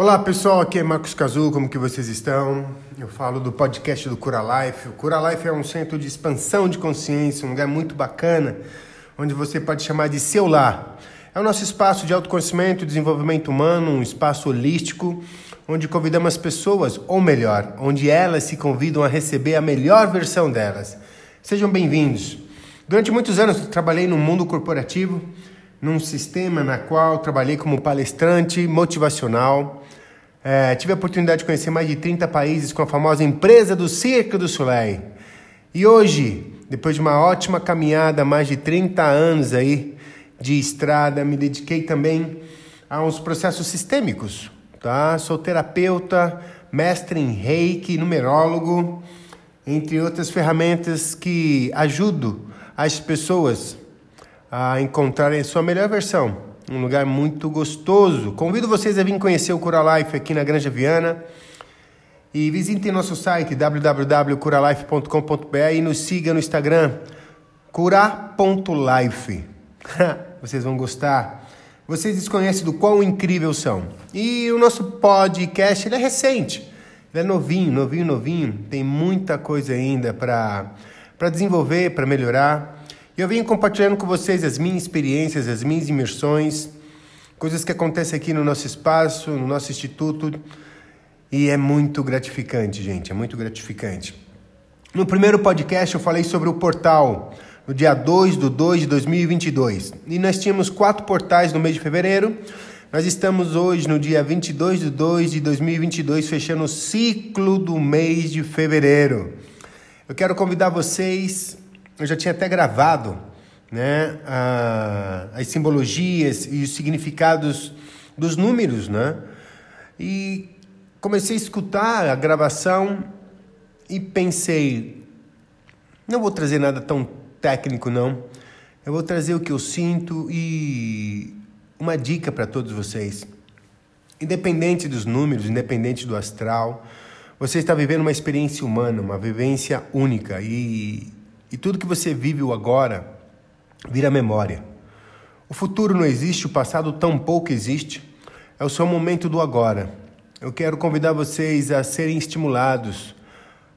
Olá pessoal, aqui é Marcos Cazu, como que vocês estão? Eu falo do podcast do Cura Life. O Cura Life é um centro de expansão de consciência, um lugar muito bacana, onde você pode chamar de seu lar. É o nosso espaço de autoconhecimento e desenvolvimento humano, um espaço holístico, onde convidamos as pessoas, ou melhor, onde elas se convidam a receber a melhor versão delas. Sejam bem-vindos. Durante muitos anos trabalhei no mundo corporativo, num sistema na qual trabalhei como palestrante motivacional. É, tive a oportunidade de conhecer mais de 30 países com a famosa empresa do Cirque du Soleil. E hoje, depois de uma ótima caminhada, mais de 30 anos aí de estrada, me dediquei também a uns processos sistêmicos, tá? Sou terapeuta, mestre em reiki, numerólogo, entre outras ferramentas que ajudam as pessoas a encontrarem a sua melhor versão. Um lugar muito gostoso. Convido vocês a vir conhecer o Cura Life aqui na Granja Viana. E visitem nosso site www.curalife.com.br e nos siga no Instagram cura.life. vocês vão gostar. Vocês desconhecem do quão incrível são. E o nosso podcast ele é recente. Ele é novinho, novinho, novinho. Tem muita coisa ainda para desenvolver, para melhorar. E eu venho compartilhando com vocês as minhas experiências, as minhas imersões, coisas que acontecem aqui no nosso espaço, no nosso instituto. E é muito gratificante, gente, é muito gratificante. No primeiro podcast eu falei sobre o portal, no dia 2 de 2 de 2022. E nós tínhamos quatro portais no mês de fevereiro. Nós estamos hoje no dia 22 de 2 de 2022, fechando o ciclo do mês de fevereiro. Eu quero convidar vocês eu já tinha até gravado né, a, as simbologias e os significados dos números, né? E comecei a escutar a gravação e pensei, não vou trazer nada tão técnico não. Eu vou trazer o que eu sinto e uma dica para todos vocês. Independente dos números, independente do astral, você está vivendo uma experiência humana, uma vivência única e e tudo que você vive o agora vira memória. O futuro não existe, o passado tampouco existe. É o seu momento do agora. Eu quero convidar vocês a serem estimulados,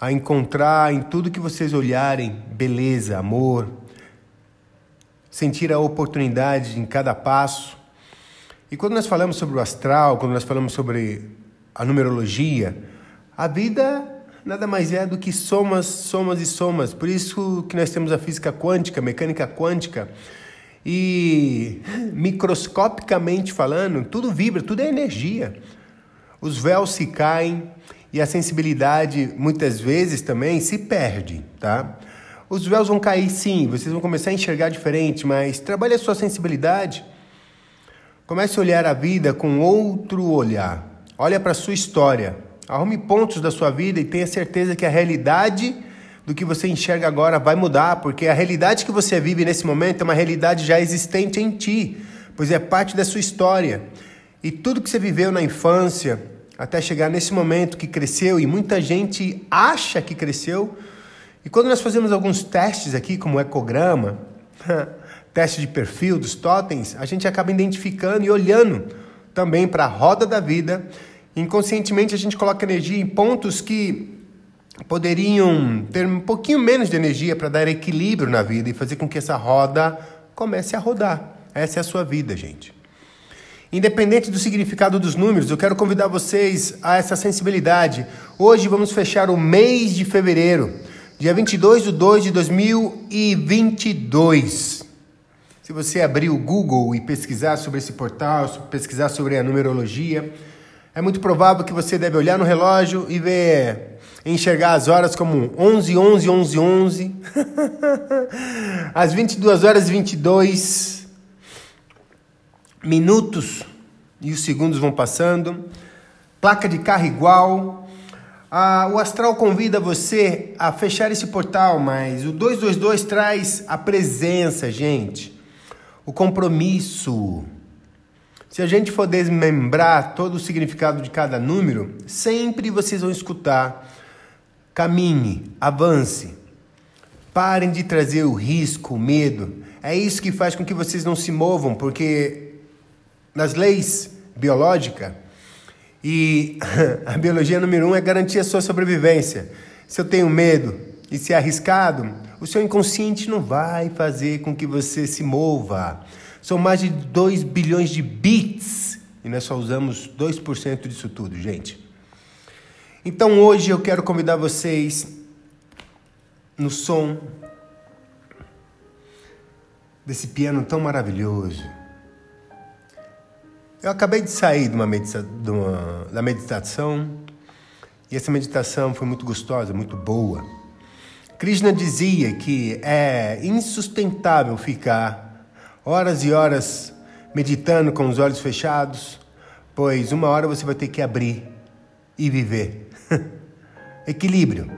a encontrar em tudo que vocês olharem beleza, amor, sentir a oportunidade em cada passo. E quando nós falamos sobre o astral, quando nós falamos sobre a numerologia, a vida nada mais é do que somas, somas e somas. Por isso que nós temos a física quântica, a mecânica quântica. E microscopicamente falando, tudo vibra, tudo é energia. Os véus se caem e a sensibilidade muitas vezes também se perde, tá? Os véus vão cair sim, vocês vão começar a enxergar diferente, mas trabalhe a sua sensibilidade. Comece a olhar a vida com outro olhar. Olha para a sua história. Arrume pontos da sua vida e tenha certeza que a realidade do que você enxerga agora vai mudar, porque a realidade que você vive nesse momento é uma realidade já existente em ti, pois é parte da sua história. E tudo que você viveu na infância, até chegar nesse momento que cresceu, e muita gente acha que cresceu, e quando nós fazemos alguns testes aqui, como ecograma, teste de perfil dos totens, a gente acaba identificando e olhando também para a roda da vida Inconscientemente a gente coloca energia em pontos que poderiam ter um pouquinho menos de energia para dar equilíbrio na vida e fazer com que essa roda comece a rodar. Essa é a sua vida, gente. Independente do significado dos números, eu quero convidar vocês a essa sensibilidade. Hoje vamos fechar o mês de fevereiro, dia 22 de 2 de 2022. Se você abrir o Google e pesquisar sobre esse portal, pesquisar sobre a numerologia, é muito provável que você deve olhar no relógio e ver, enxergar as horas como 11, 11, 11, 11. Às 22 horas e 22 minutos e os segundos vão passando. Placa de carro igual. Ah, o astral convida você a fechar esse portal, mas o 222 traz a presença, gente. O compromisso se a gente for desmembrar todo o significado de cada número, sempre vocês vão escutar: caminhe, avance, parem de trazer o risco, o medo. É isso que faz com que vocês não se movam, porque nas leis biológicas E a biologia número um é garantir a sua sobrevivência. Se eu tenho medo e se é arriscado, o seu inconsciente não vai fazer com que você se mova. São mais de 2 bilhões de bits e nós só usamos 2% disso tudo, gente. Então hoje eu quero convidar vocês no som desse piano tão maravilhoso. Eu acabei de sair de uma, medita de uma da meditação e essa meditação foi muito gostosa, muito boa. Krishna dizia que é insustentável ficar horas e horas meditando com os olhos fechados, pois uma hora você vai ter que abrir e viver. Equilíbrio.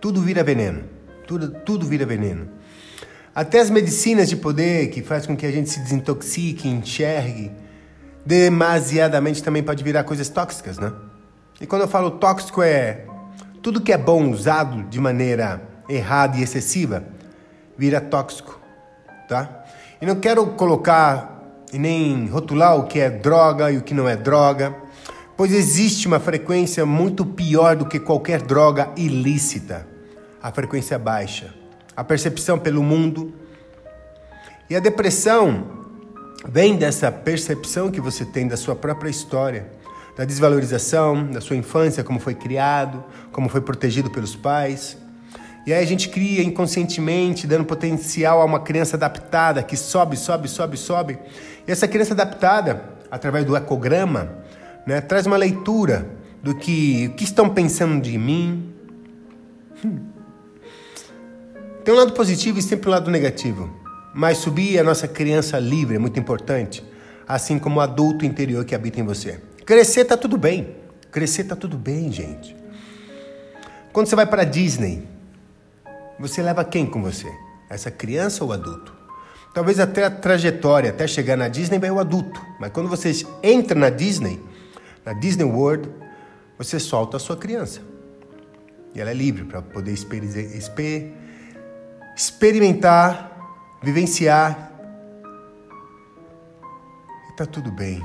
Tudo vira veneno. Tudo, tudo vira veneno. Até as medicinas de poder que faz com que a gente se desintoxique, enxergue, demasiadamente também pode virar coisas tóxicas, né? E quando eu falo tóxico é tudo que é bom usado de maneira errada e excessiva vira tóxico, tá? E não quero colocar e nem rotular o que é droga e o que não é droga, pois existe uma frequência muito pior do que qualquer droga ilícita, a frequência baixa a percepção pelo mundo. E a depressão vem dessa percepção que você tem da sua própria história, da desvalorização da sua infância, como foi criado, como foi protegido pelos pais. E aí a gente cria inconscientemente, dando potencial a uma criança adaptada que sobe, sobe, sobe, sobe. E essa criança adaptada, através do ecograma, né, traz uma leitura do que, o que estão pensando de mim. Hum. Tem um lado positivo e sempre um lado negativo. Mas subir a nossa criança livre é muito importante, assim como o adulto interior que habita em você. Crescer tá tudo bem. Crescer tá tudo bem, gente. Quando você vai para Disney, você leva quem com você? Essa criança ou adulto? Talvez até a trajetória até chegar na Disney vai o adulto, mas quando você entra na Disney, na Disney World, você solta a sua criança. E ela é livre para poder experimentar experimentar, vivenciar. E tá tudo bem.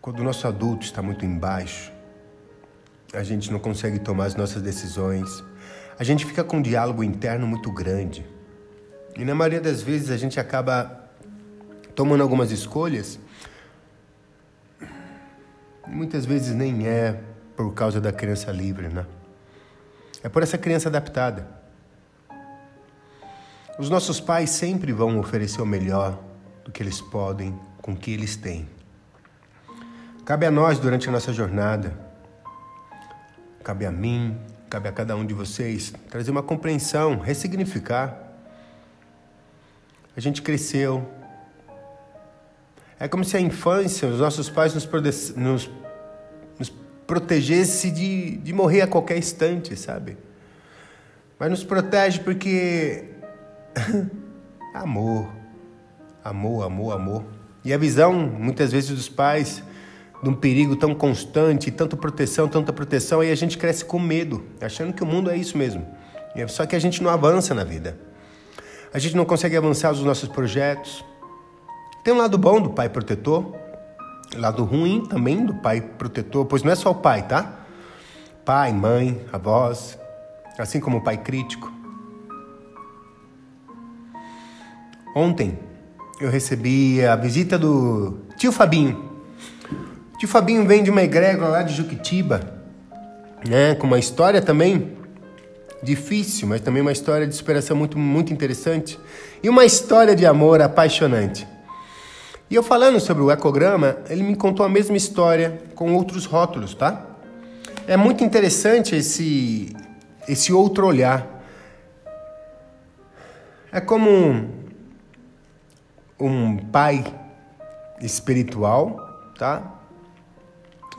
Quando o nosso adulto está muito embaixo, a gente não consegue tomar as nossas decisões. A gente fica com um diálogo interno muito grande. E na maioria das vezes a gente acaba tomando algumas escolhas. Muitas vezes nem é por causa da criança livre, né? É por essa criança adaptada. Os nossos pais sempre vão oferecer o melhor do que eles podem com o que eles têm. Cabe a nós durante a nossa jornada, cabe a mim, cabe a cada um de vocês trazer uma compreensão, ressignificar. A gente cresceu. É como se a infância, os nossos pais nos, nos protegesse de, de morrer a qualquer instante, sabe? Mas nos protege porque. amor. Amor, amor, amor. E a visão, muitas vezes, dos pais de um perigo tão constante, tanta proteção, tanta proteção, aí a gente cresce com medo, achando que o mundo é isso mesmo. Só que a gente não avança na vida. A gente não consegue avançar os nossos projetos. Tem um lado bom do pai protetor, Lado ruim também do pai protetor, pois não é só o pai, tá? Pai, mãe, avós, assim como o pai crítico. Ontem eu recebi a visita do tio Fabinho. Tio Fabinho vem de uma egrégora lá de Juquitiba, né, com uma história também difícil, mas também uma história de superação muito, muito interessante e uma história de amor apaixonante. E eu falando sobre o ecograma, ele me contou a mesma história com outros rótulos, tá? É muito interessante esse, esse outro olhar. É como um, um pai espiritual, tá?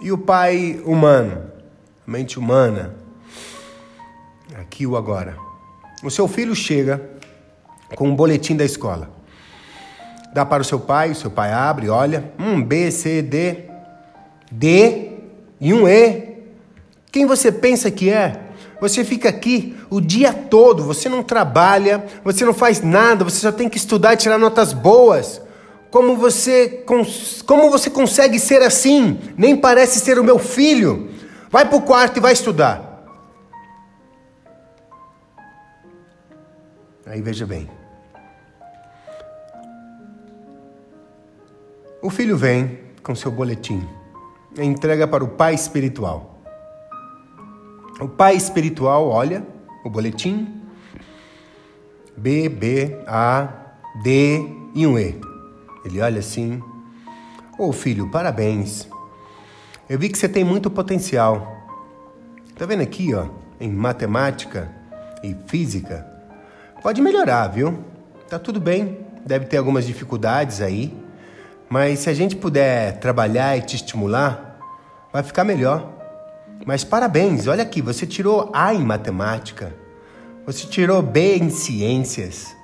E o pai humano, mente humana, aqui o agora. O seu filho chega com um boletim da escola dá para o seu pai, o seu pai abre, olha, um B, C, D, D e um E. Quem você pensa que é? Você fica aqui o dia todo, você não trabalha, você não faz nada, você só tem que estudar e tirar notas boas. Como você, como você consegue ser assim? Nem parece ser o meu filho. Vai para o quarto e vai estudar. Aí veja bem. O filho vem com seu boletim e entrega para o pai espiritual. O pai espiritual olha o boletim B, B, A, D e um E. Ele olha assim: Ô oh, filho, parabéns. Eu vi que você tem muito potencial. Tá vendo aqui, ó, em matemática e física? Pode melhorar, viu? Tá tudo bem. Deve ter algumas dificuldades aí, mas se a gente puder trabalhar e te estimular, vai ficar melhor. Mas parabéns, olha aqui, você tirou A em matemática. Você tirou B em ciências.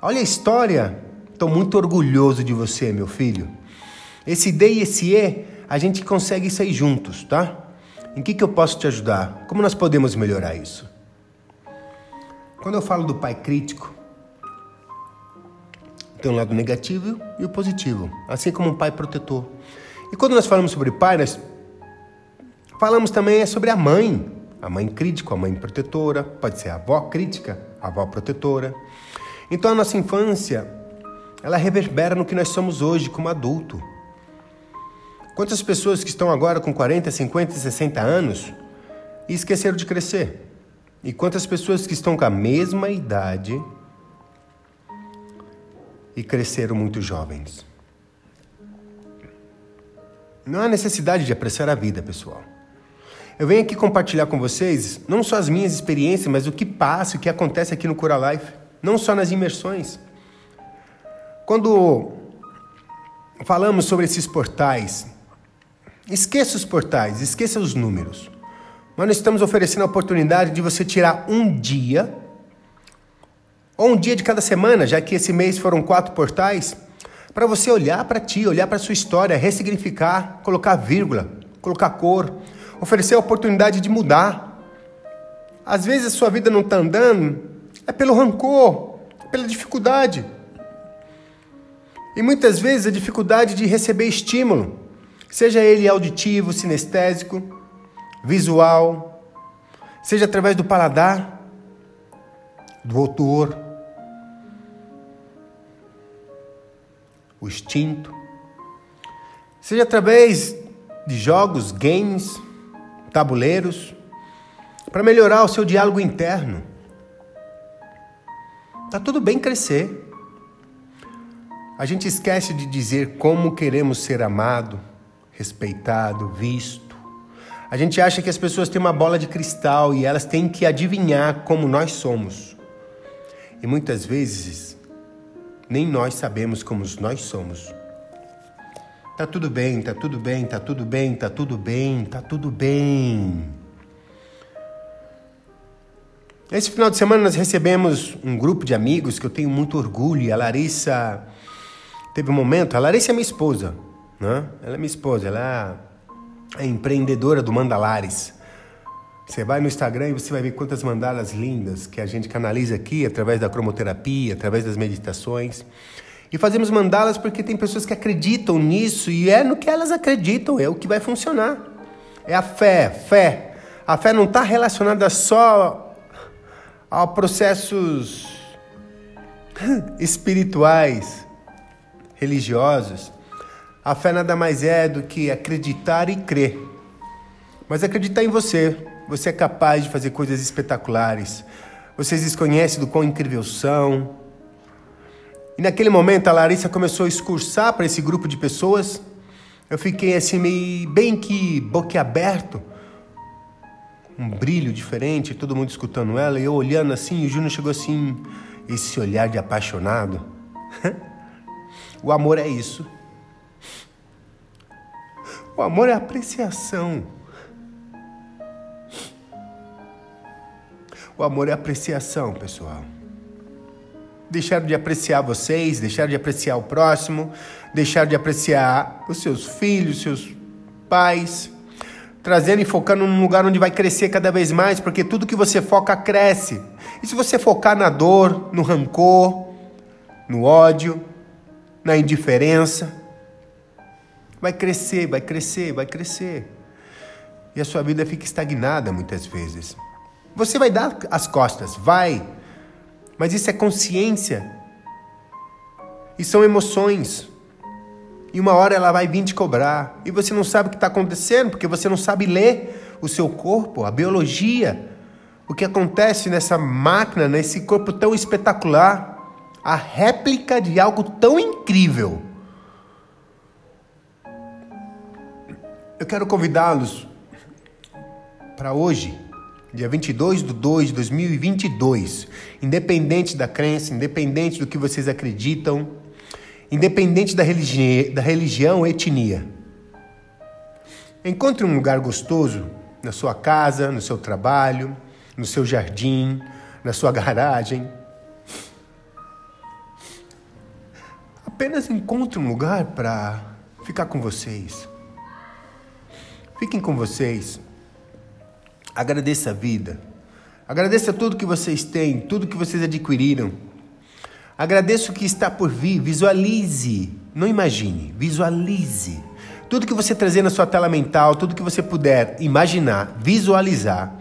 Olha a história. Estou muito orgulhoso de você, meu filho. Esse D e esse E, a gente consegue sair juntos, tá? Em que, que eu posso te ajudar? Como nós podemos melhorar isso? Quando eu falo do pai crítico, tem um lado negativo e o positivo, assim como um pai protetor. E quando nós falamos sobre pai, nós falamos também sobre a mãe, a mãe crítica, a mãe protetora, pode ser a avó crítica, a avó protetora. Então a nossa infância, ela reverbera no que nós somos hoje como adulto. Quantas pessoas que estão agora com 40, 50, 60 anos e esqueceram de crescer? E quantas pessoas que estão com a mesma idade e cresceram muito jovens? Não há necessidade de apressar a vida, pessoal. Eu venho aqui compartilhar com vocês não só as minhas experiências, mas o que passa, o que acontece aqui no Cura Life, não só nas imersões. Quando falamos sobre esses portais, esqueça os portais, esqueça os números. Mas nós estamos oferecendo a oportunidade de você tirar um dia, ou um dia de cada semana, já que esse mês foram quatro portais, para você olhar para ti, olhar para sua história, ressignificar, colocar vírgula, colocar cor, oferecer a oportunidade de mudar. Às vezes a sua vida não está andando, é pelo rancor, pela dificuldade. E muitas vezes a dificuldade de receber estímulo, seja ele auditivo, sinestésico, visual, seja através do paladar, do odor, o instinto, seja através de jogos, games, tabuleiros, para melhorar o seu diálogo interno. Tá tudo bem crescer. A gente esquece de dizer como queremos ser amado, respeitado, visto. A gente acha que as pessoas têm uma bola de cristal e elas têm que adivinhar como nós somos. E muitas vezes nem nós sabemos como nós somos. Tá tudo bem, tá tudo bem, tá tudo bem, tá tudo bem, tá tudo bem. Esse final de semana nós recebemos um grupo de amigos que eu tenho muito orgulho. A Larissa teve um momento. A Larissa é minha esposa, né? Ela é minha esposa, ela é empreendedora do Mandalares. Você vai no Instagram e você vai ver quantas mandalas lindas que a gente canaliza aqui através da cromoterapia, através das meditações. E fazemos mandalas porque tem pessoas que acreditam nisso e é no que elas acreditam, é o que vai funcionar. É a fé, fé. A fé não está relacionada só a processos espirituais, religiosos. A fé nada mais é do que acreditar e crer. Mas acreditar em você. Você é capaz de fazer coisas espetaculares. Vocês desconhecem do quão incrível são, e naquele momento a Larissa começou a excursar para esse grupo de pessoas. Eu fiquei assim meio bem que boquiaberto. Um brilho diferente, todo mundo escutando ela e eu olhando assim, e o Júnior chegou assim, esse olhar de apaixonado. o amor é isso. O amor é apreciação. O amor é apreciação, pessoal deixaram de apreciar vocês, deixaram de apreciar o próximo, deixaram de apreciar os seus filhos, seus pais, trazendo e focando num lugar onde vai crescer cada vez mais, porque tudo que você foca cresce. E se você focar na dor, no rancor, no ódio, na indiferença. Vai crescer, vai crescer, vai crescer. E a sua vida fica estagnada muitas vezes. Você vai dar as costas, vai. Mas isso é consciência. E são emoções. E uma hora ela vai vir te cobrar. E você não sabe o que está acontecendo, porque você não sabe ler o seu corpo, a biologia. O que acontece nessa máquina, nesse corpo tão espetacular. A réplica de algo tão incrível. Eu quero convidá-los para hoje, dia 22 de 2 de 2022, independente da crença, independente do que vocês acreditam, independente da, religi da religião ou etnia. Encontre um lugar gostoso na sua casa, no seu trabalho, no seu jardim, na sua garagem. Apenas encontre um lugar para ficar com vocês. Fiquem com vocês. Agradeça a vida. Agradeça tudo que vocês têm, tudo que vocês adquiriram. Agradeça o que está por vir. Visualize. Não imagine, visualize. Tudo que você trazer na sua tela mental, tudo que você puder imaginar, visualizar,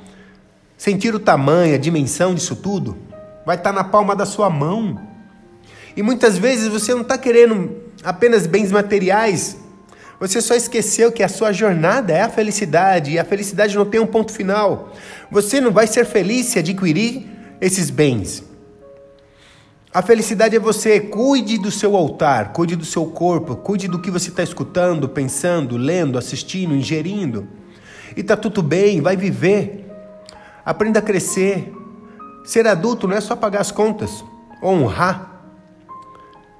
sentir o tamanho, a dimensão disso tudo, vai estar na palma da sua mão. E muitas vezes você não está querendo apenas bens materiais, você só esqueceu que a sua jornada é a felicidade e a felicidade não tem um ponto final. Você não vai ser feliz se adquirir esses bens. A felicidade é você cuide do seu altar, cuide do seu corpo, cuide do que você está escutando, pensando, lendo, assistindo, ingerindo. E tá tudo bem, vai viver. Aprenda a crescer. Ser adulto não é só pagar as contas, honrar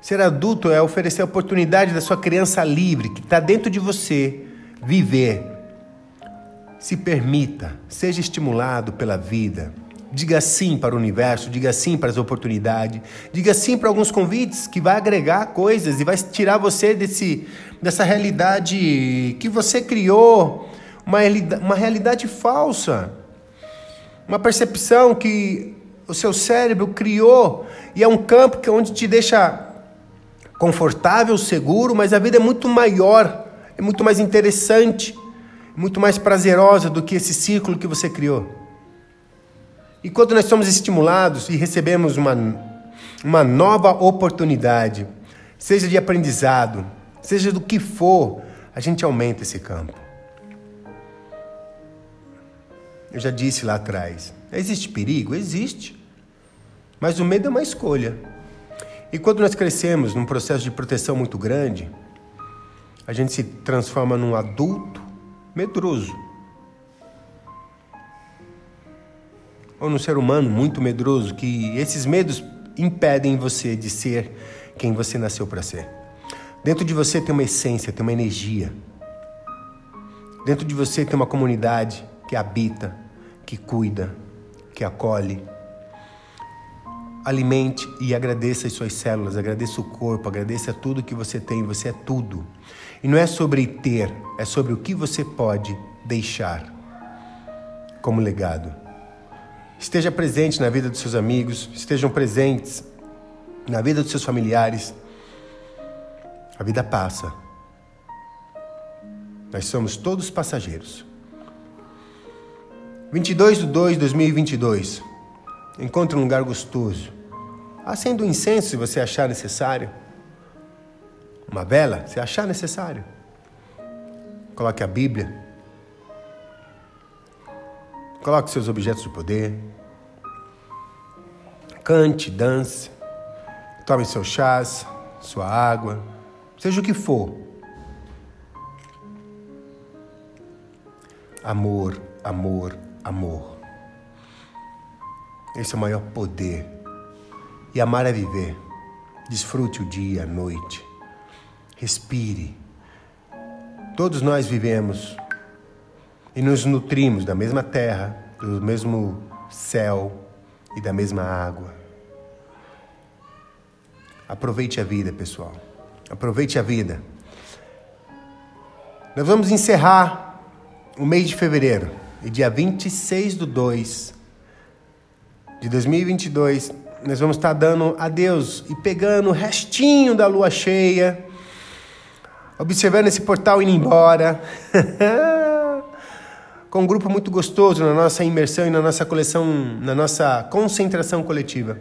Ser adulto é oferecer a oportunidade da sua criança livre, que está dentro de você, viver. Se permita, seja estimulado pela vida. Diga sim para o universo, diga sim para as oportunidades, diga sim para alguns convites que vai agregar coisas e vai tirar você desse, dessa realidade que você criou, uma, uma realidade falsa, uma percepção que o seu cérebro criou e é um campo que é onde te deixa confortável, seguro, mas a vida é muito maior, é muito mais interessante, muito mais prazerosa do que esse círculo que você criou. E quando nós somos estimulados e recebemos uma, uma nova oportunidade, seja de aprendizado, seja do que for, a gente aumenta esse campo. Eu já disse lá atrás: existe perigo? Existe. Mas o medo é uma escolha. E quando nós crescemos num processo de proteção muito grande, a gente se transforma num adulto medroso. Ou num ser humano muito medroso, que esses medos impedem você de ser quem você nasceu para ser. Dentro de você tem uma essência, tem uma energia. Dentro de você tem uma comunidade que habita, que cuida, que acolhe alimente e agradeça as suas células, agradeça o corpo, agradeça tudo que você tem, você é tudo. E não é sobre ter, é sobre o que você pode deixar como legado. Esteja presente na vida dos seus amigos, estejam presentes na vida dos seus familiares. A vida passa. Nós somos todos passageiros. 22 de 2 de 2022. Encontre um lugar gostoso Acenda um incenso se você achar necessário. Uma vela, se achar necessário. Coloque a Bíblia. Coloque seus objetos de poder. Cante, dance. Tome seu chás, sua água, seja o que for. Amor, amor, amor. Esse é o maior poder e amar é viver. Desfrute o dia, a noite. Respire. Todos nós vivemos e nos nutrimos da mesma terra, do mesmo céu e da mesma água. Aproveite a vida, pessoal. Aproveite a vida. Nós vamos encerrar o mês de fevereiro e dia 26 de 2 de 2022 nós vamos estar dando adeus e pegando o restinho da lua cheia, observando esse portal indo embora. Com um grupo muito gostoso na nossa imersão e na nossa coleção, na nossa concentração coletiva.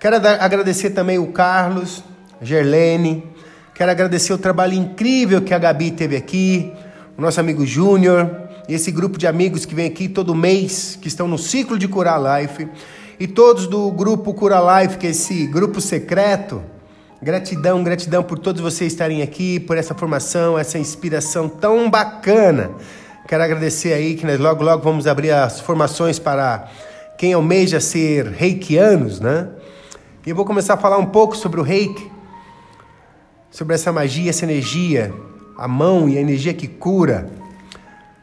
Quero agradecer também o Carlos, Gerlene, quero agradecer o trabalho incrível que a Gabi teve aqui, o nosso amigo Júnior, esse grupo de amigos que vem aqui todo mês, que estão no ciclo de Curar Life e todos do grupo Cura Life, que é esse grupo secreto. Gratidão, gratidão por todos vocês estarem aqui, por essa formação, essa inspiração tão bacana. Quero agradecer aí que nós logo, logo vamos abrir as formações para quem almeja ser reikianos, né? E eu vou começar a falar um pouco sobre o reiki, sobre essa magia, essa energia, a mão e a energia que cura.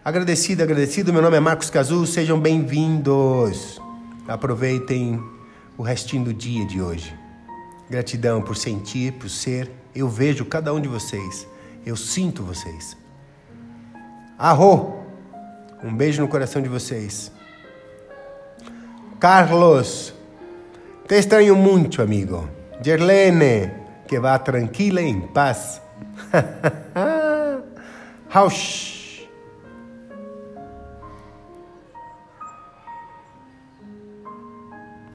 Agradecido, agradecido. Meu nome é Marcos Cazu, sejam bem-vindos. Aproveitem o restinho do dia de hoje. Gratidão por sentir, por ser. Eu vejo cada um de vocês. Eu sinto vocês. Arro! Um beijo no coração de vocês. Carlos, te extraño muito, amigo. Gerlene, que vá tranquila e em paz. Rausch.